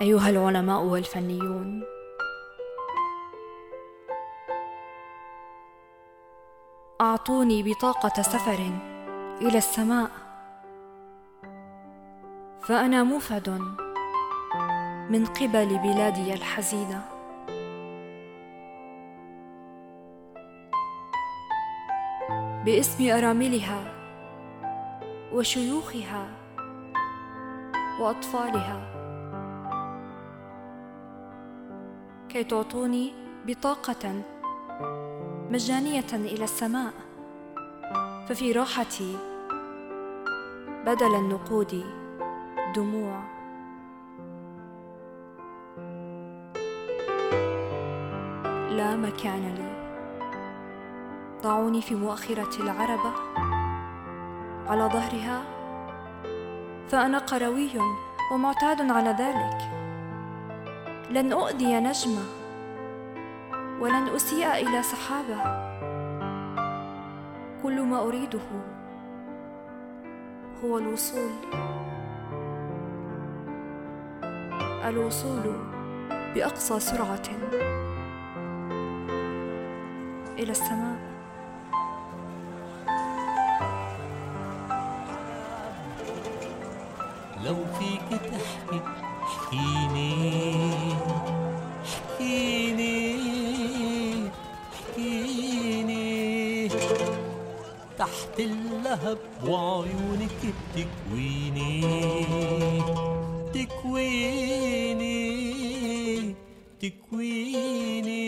أيها العلماء والفنيون. أعطوني بطاقة سفر. إلى السماء. فأنا مفد من قبل بلادي الحزينة. باسم أراملها وشيوخها وأطفالها. كي تعطوني بطاقة مجانية إلى السماء. ففي راحتي بدل النقود دموع. لا مكان لي. ضعوني في مؤخرة العربة. على ظهرها فأنا قروي ومعتاد على ذلك. لن أؤذي نجمة ولن أسيء إلى سحابة كل ما أريده هو الوصول. الوصول بأقصى سرعة إلى السماء. لو فيك تحكي احكيني تحت اللهب وعيونك بتكويني تكويني تكويني.